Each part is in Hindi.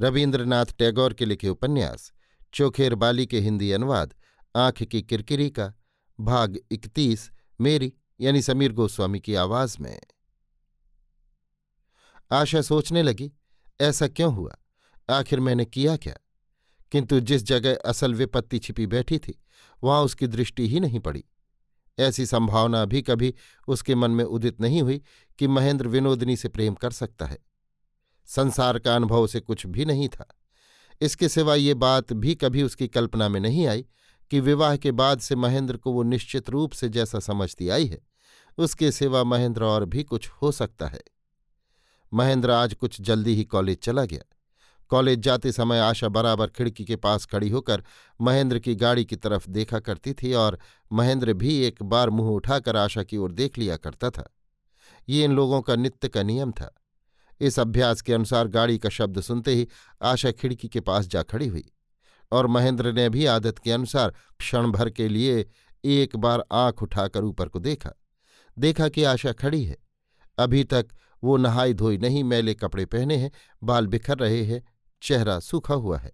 रविन्द्रनाथ टैगोर के लिखे उपन्यास, चोखेर बाली के हिंदी अनुवाद, आँख की किरकिरी का, भाग इकतीस, मेरी, यानी समीर गोस्वामी की आवाज़ में। आशा सोचने लगी, ऐसा क्यों हुआ? आखिर मैंने किया क्या? किंतु जिस जगह असल विपत्ति छिपी बैठी थी, वहाँ उसकी दृष्टि ही नहीं पड़ी। ऐसी संभावना भी कभी उसके मन में उदित नहीं हुई कि महेंद्र विनोदनी से प्रेम कर सकता है। संसार का अनुभव उसे कुछ भी नहीं था। इसके सिवा ये बात भी कभी उसकी कल्पना में नहीं आई कि विवाह के बाद से महेंद्र को वो निश्चित रूप से जैसा समझती आई है, उसके सिवा महेंद्र और भी कुछ हो सकता है। महेंद्र आज कुछ जल्दी ही कॉलेज चला गया। कॉलेज जाते समय आशा बराबर खिड़की के पास खड़ी होकर महेंद्र की गाड़ी की तरफ़ देखा करती थी और महेंद्र भी एक बार मुँह उठाकर आशा की ओर देख लिया करता था। ये इन लोगों का नित्य का नियम था। इस अभ्यास के अनुसार गाड़ी का शब्द सुनते ही आशा खिड़की के पास जा खड़ी हुई और महेंद्र ने भी आदत के अनुसार क्षण भर के लिए एक बार आँख उठाकर ऊपर को देखा। देखा कि आशा खड़ी है। अभी तक वो नहाई धोई नहीं, मैले कपड़े पहने हैं, बाल बिखर रहे हैं, चेहरा सूखा हुआ है।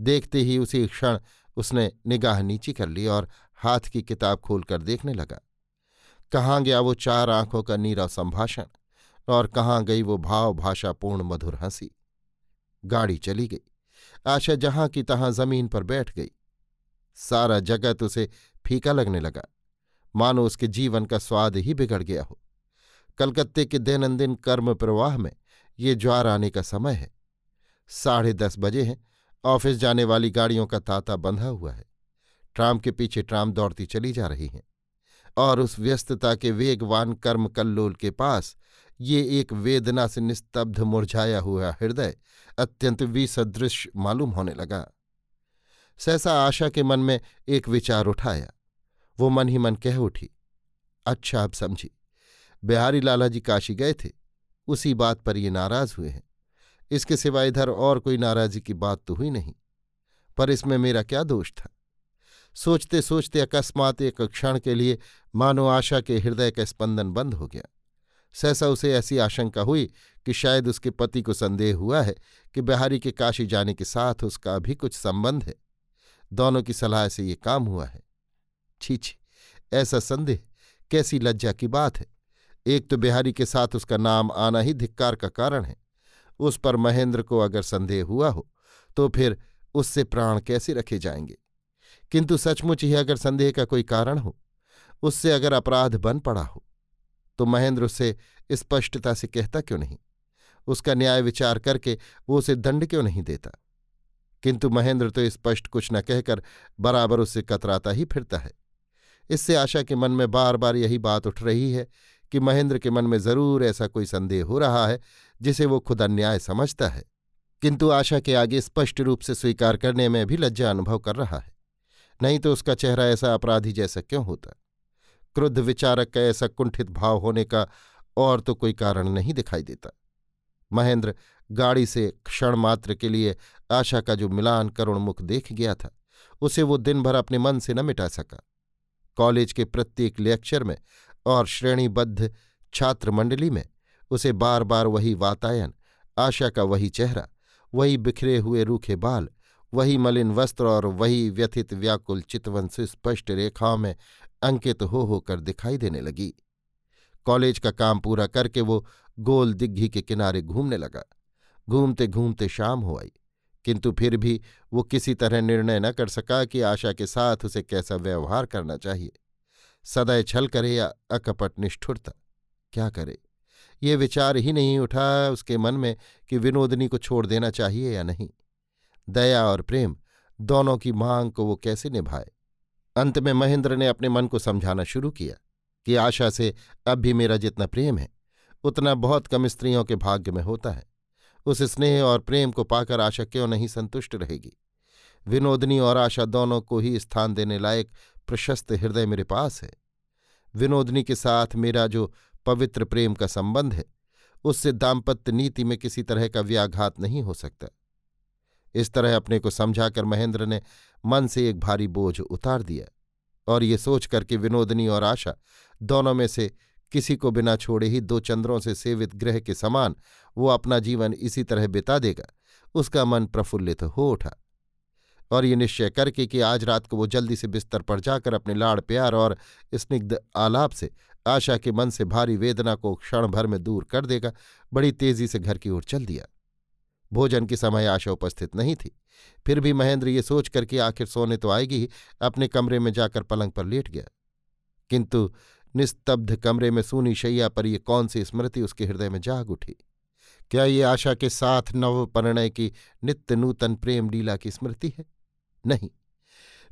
देखते ही उसी क्षण उसने निगाह नीची कर ली और हाथ की किताब खोलकर देखने लगा। कहाँ गया वो चार आँखों का नीरा संभाषण? और कहाँ गई वो भाव भाषापूर्ण मधुर हँसी। गाड़ी चली गई। आशा जहाँ की तहां ज़मीन पर बैठ गई। सारा जगत उसे फीका लगने लगा। मानो उसके जीवन का स्वाद ही बिगड़ गया हो। कलकत्ते के दैनंदिन कर्म प्रवाह में ये ज्वार आने का समय है। साढ़े दस बजे हैं। ऑफ़िस जाने वाली गाड़ियों का तांता बंधा हुआ है। ट्राम के पीछे ट्राम दौड़ती चली जा रही हैं। और उस व्यस्तता के वेगवान कर्म कल्लोल के पास ये एक वेदना से निस्तब्ध मुरझाया हुआ हृदय अत्यंत विसदृश मालूम होने लगा। सहसा आशा के मन में एक विचार उठाया। वो मन ही मन कह उठी अच्छा अब समझी। बिहारी लाला जी काशी गए थे। उसी बात पर ये नाराज़ हुए हैं। इसके सिवा इधर और कोई नाराजी की बात तो हुई नहीं। पर इसमें मेरा क्या दोष था? सोचते सोचते अकस्मात एक क्षण के लिए मानो आशा के हृदय का स्पंदन बंद हो गया। सहसा उसे ऐसी आशंका हुई कि शायद उसके पति को संदेह हुआ है कि बिहारी के काशी जाने के साथ उसका भी कुछ संबंध है। दोनों की सलाह से ये काम हुआ है। छी छी, ऐसा संदेह, कैसी लज्जा की बात है। एक तो बिहारी के साथ उसका नाम आना ही धिक्कार का कारण है। उस पर महेंद्र को अगर संदेह हुआ हो तो फिर उससे प्राण कैसे रखे जाएँगे? किंतु सचमुच ही अगर संदेह का कोई कारण हो, उससे अगर अपराध बन पड़ा हो तो महेंद्र उसे स्पष्टता से कहता, क्यों नहीं? उसका न्याय विचार करके वो उसे दंड क्यों नहीं देता? किंतु महेंद्र तो स्पष्ट कुछ न कहकर बराबर उससे कतराता ही फिरता है। इससे आशा के मन में बार बार यही बात उठ रही है कि महेंद्र के मन में ज़रूर ऐसा कोई संदेह हो रहा है जिसे वो खुद अन्याय समझता है। किंतु आशा के आगे स्पष्ट रूप से स्वीकार करने में भी लज्जा अनुभव कर रहा है। नहीं तो उसका चेहरा ऐसा अपराधी जैसा क्यों होता? क्रुद्ध विचारक का ऐसा कुंठित भाव होने का और तो कोई कारण नहीं दिखाई देता। महेंद्र गाड़ी से क्षण मात्र के लिए आशा का जो मिलान करुण मुख देख गया था, उसे वो दिन भर अपने मन से न मिटा सका। कॉलेज के प्रत्येक लेक्चर में और श्रेणीबद्ध छात्र मंडली में उसे बार बार वही वातायन, आशा का वही चेहरा, वही बिखरे हुए रूखे बाल, वही मलिन वस्त्र और वही व्यथित व्याकुल चितवन से स्पष्ट रेखाओं में अंकित हो होकर दिखाई देने लगी। कॉलेज का काम पूरा करके वो गोल दिग्घी के किनारे घूमने लगा। घूमते घूमते शाम हो आई, किंतु फिर भी वो किसी तरह निर्णय न कर सका कि आशा के साथ उसे कैसा व्यवहार करना चाहिए। सदैव छल करे या अकपट निष्ठुरता? क्या करे? ये विचार ही नहीं उठा उसके मन में कि विनोदनी को छोड़ देना चाहिए या नहीं। दया और प्रेम, दोनों की मांग को वो कैसे निभाए? अंत में महेंद्र ने अपने मन को समझाना शुरू किया कि आशा से अब भी मेरा जितना प्रेम है, उतना बहुत कम स्त्रियों के भाग्य में होता है। उस स्नेह और प्रेम को पाकर आशा क्यों नहीं संतुष्ट रहेगी? विनोदनी और आशा दोनों को ही स्थान देने लायक प्रशस्त हृदय मेरे पास है। विनोदनी के साथ मेरा जो पवित्र प्रेम का संबंध है, उससे दाम्पत्य नीति में किसी तरह का व्याघात नहीं हो सकता। इस तरह अपने को समझाकर महेंद्र ने मन से एक भारी बोझ उतार दिया और ये सोच कर कि विनोदनी और आशा दोनों में से किसी को बिना छोड़े ही दो चंद्रों से सेवित ग्रह के समान वो अपना जीवन इसी तरह बिता देगा, उसका मन प्रफुल्लित हो उठा। और ये निश्चय करके कि आज रात को वो जल्दी से बिस्तर पर जाकर अपने लाड़ प्यार और स्निग्ध आलाप से आशा के मन से भारी वेदना को क्षण भर में दूर कर देगा, बड़ी तेज़ी से घर की ओर चल दिया। भोजन के समय आशा उपस्थित नहीं थी। फिर भी महेंद्र ये सोच कर कि आखिर सोने तो आएगी ही, अपने कमरे में जाकर पलंग पर लेट गया। किंतु निस्तब्ध कमरे में सूनी शैया पर ये कौन सी स्मृति उसके हृदय में जाग उठी? क्या ये आशा के साथ नव परिणय की नित्य नूतन प्रेम लीला की स्मृति है? नहीं।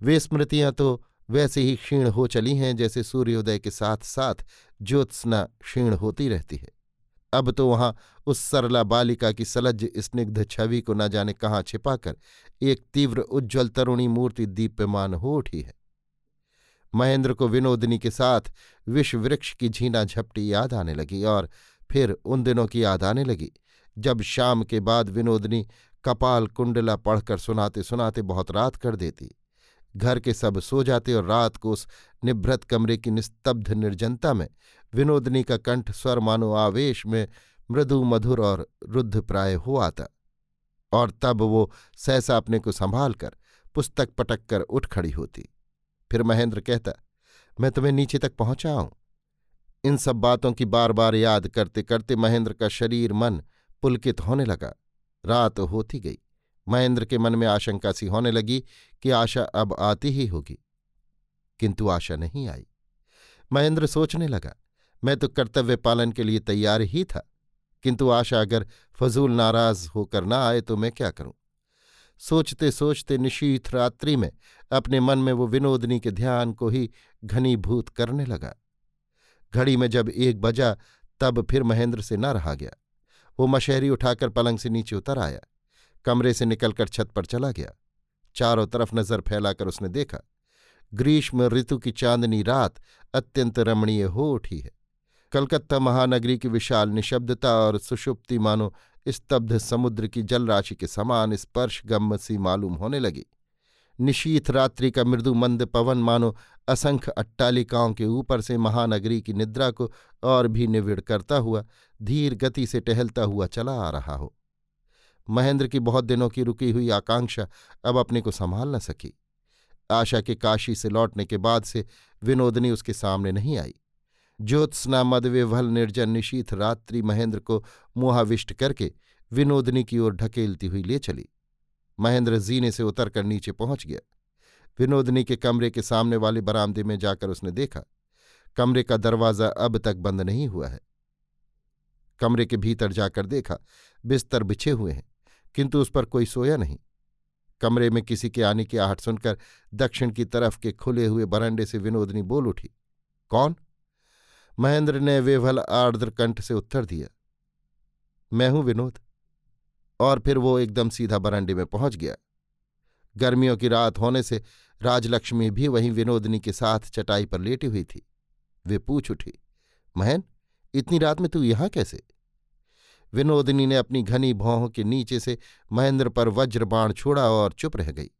वे स्मृतियाँ तो वैसे ही क्षीण हो चली हैं जैसे सूर्योदय के साथ साथ ज्योत्सना क्षीण होती रहती है। अब तो वहाँ उस सरला बालिका की सलज्ज स्निग्ध छवि को न जाने कहाँ छिपाकर एक तीव्र उज्ज्वल तरुणी मूर्ति दीप्यमान हो उठी है। महेंद्र को विनोदनी के साथ विश्व वृक्ष की झीना झपटी याद आने लगी और फिर उन दिनों की याद आने लगी, जब शाम के बाद विनोदनी कपाल कुंडला पढ़कर सुनाते सुनाते बहुत रात कर देती। घर के सब सो जाते और रात को उस निभृत कमरे की निस्तब्ध निर्जनता में विनोदनी का कंठ स्वर मानो आवेश में मृदु मधुर और रुद्ध प्राय हो आता और तब वो सहसा अपने को संभाल कर पुस्तक पटक कर उठ खड़ी होती। फिर महेंद्र कहता, मैं तुम्हें नीचे तक पहुंचाऊं इन सब बातों की बार बार याद करते करते महेंद्र का शरीर मन पुलकित होने लगा। रात होती गई। महेंद्र के मन में आशंका सी होने लगी कि आशा अब आती ही होगी। किंतु आशा नहीं आई। महेंद्र सोचने लगा, मैं तो कर्तव्य पालन के लिए तैयार ही था, किंतु आशा अगर फजूल नाराज़ होकर ना आए तो मैं क्या करूँ? सोचते सोचते निशीथ रात्रि में अपने मन में वो विनोदनी के ध्यान को ही घनीभूत करने लगा। घड़ी में जब एक बजा, तब फिर महेंद्र से न रहा गया। वो मशहरी उठाकर पलंग से नीचे उतर आया। कमरे से निकलकर छत पर चला गया। चारों तरफ़ नज़र फैलाकर उसने देखा, ग्रीष्म ऋतु की चांदनी रात अत्यंत रमणीय हो उठी है। कलकत्ता महानगरी की विशाल निशब्दता और सुषुप्ति मानो स्तब्ध समुद्र की जलराशि के समान स्पर्श गम्म सी मालूम होने लगी। निशीथ रात्रि का मृदु मंद पवन मानो असंख्य अट्टालिकाओं के ऊपर से महानगरी की निद्रा को और भी निविड़ करता हुआ, धीर गति से टहलता हुआ चला आ रहा हो। महेंद्र की बहुत दिनों की रुकी हुई आकांक्षा अब अपने को संभाल न सकी। आशा के काशी से लौटने के बाद से विनोदनी उसके सामने नहीं आई। ज्योत्सना मदविभल निर्जन, निशीथ रात्रि महेंद्र को मुहाविष्ट करके विनोदनी की ओर ढकेलती हुई ले चली। महेंद्र जीने से उतरकर नीचे पहुँच गया। विनोदनी के कमरे के सामने वाले बरामदे में जाकर उसने देखा, कमरे का दरवाज़ा अब तक बंद नहीं हुआ है। कमरे के भीतर जाकर देखा, बिस्तर बिछे हुए हैं। किंतु उस पर कोई सोया नहीं। कमरे में किसी के आने की आहट सुनकर दक्षिण की तरफ़ के खुले हुए बरंडे से विनोदनी बोल उठी, कौन? महेंद्र ने वेवल आर्द्र कंठ से उत्तर दिया, मैं हूँ विनोद। और फिर वो एकदम सीधा बरंडे में पहुँच गया। गर्मियों की रात होने से राजलक्ष्मी भी वहीं विनोदनी के साथ चटाई पर लेटी हुई थी। वे पूछ उठी महन इतनी रात में तू यहाँ कैसे? विनोदनी ने अपनी घनी भौहों के नीचे से महेंद्र पर वज्रबाण छोड़ा और चुप रह गई।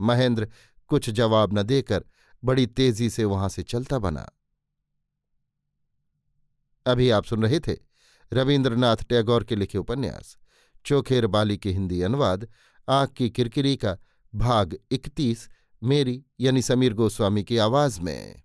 महेंद्र कुछ जवाब न देकर बड़ी तेज़ी से वहाँ से चलता बना। अभी आप सुन रहे थे रविन्द्रनाथ टैगोर के लिखे उपन्यास, चोखेर बाली के हिंदी अनुवाद आँख की किरकिरी का भाग इकतीस, मेरी यानी समीर गोस्वामी की आवाज़ में।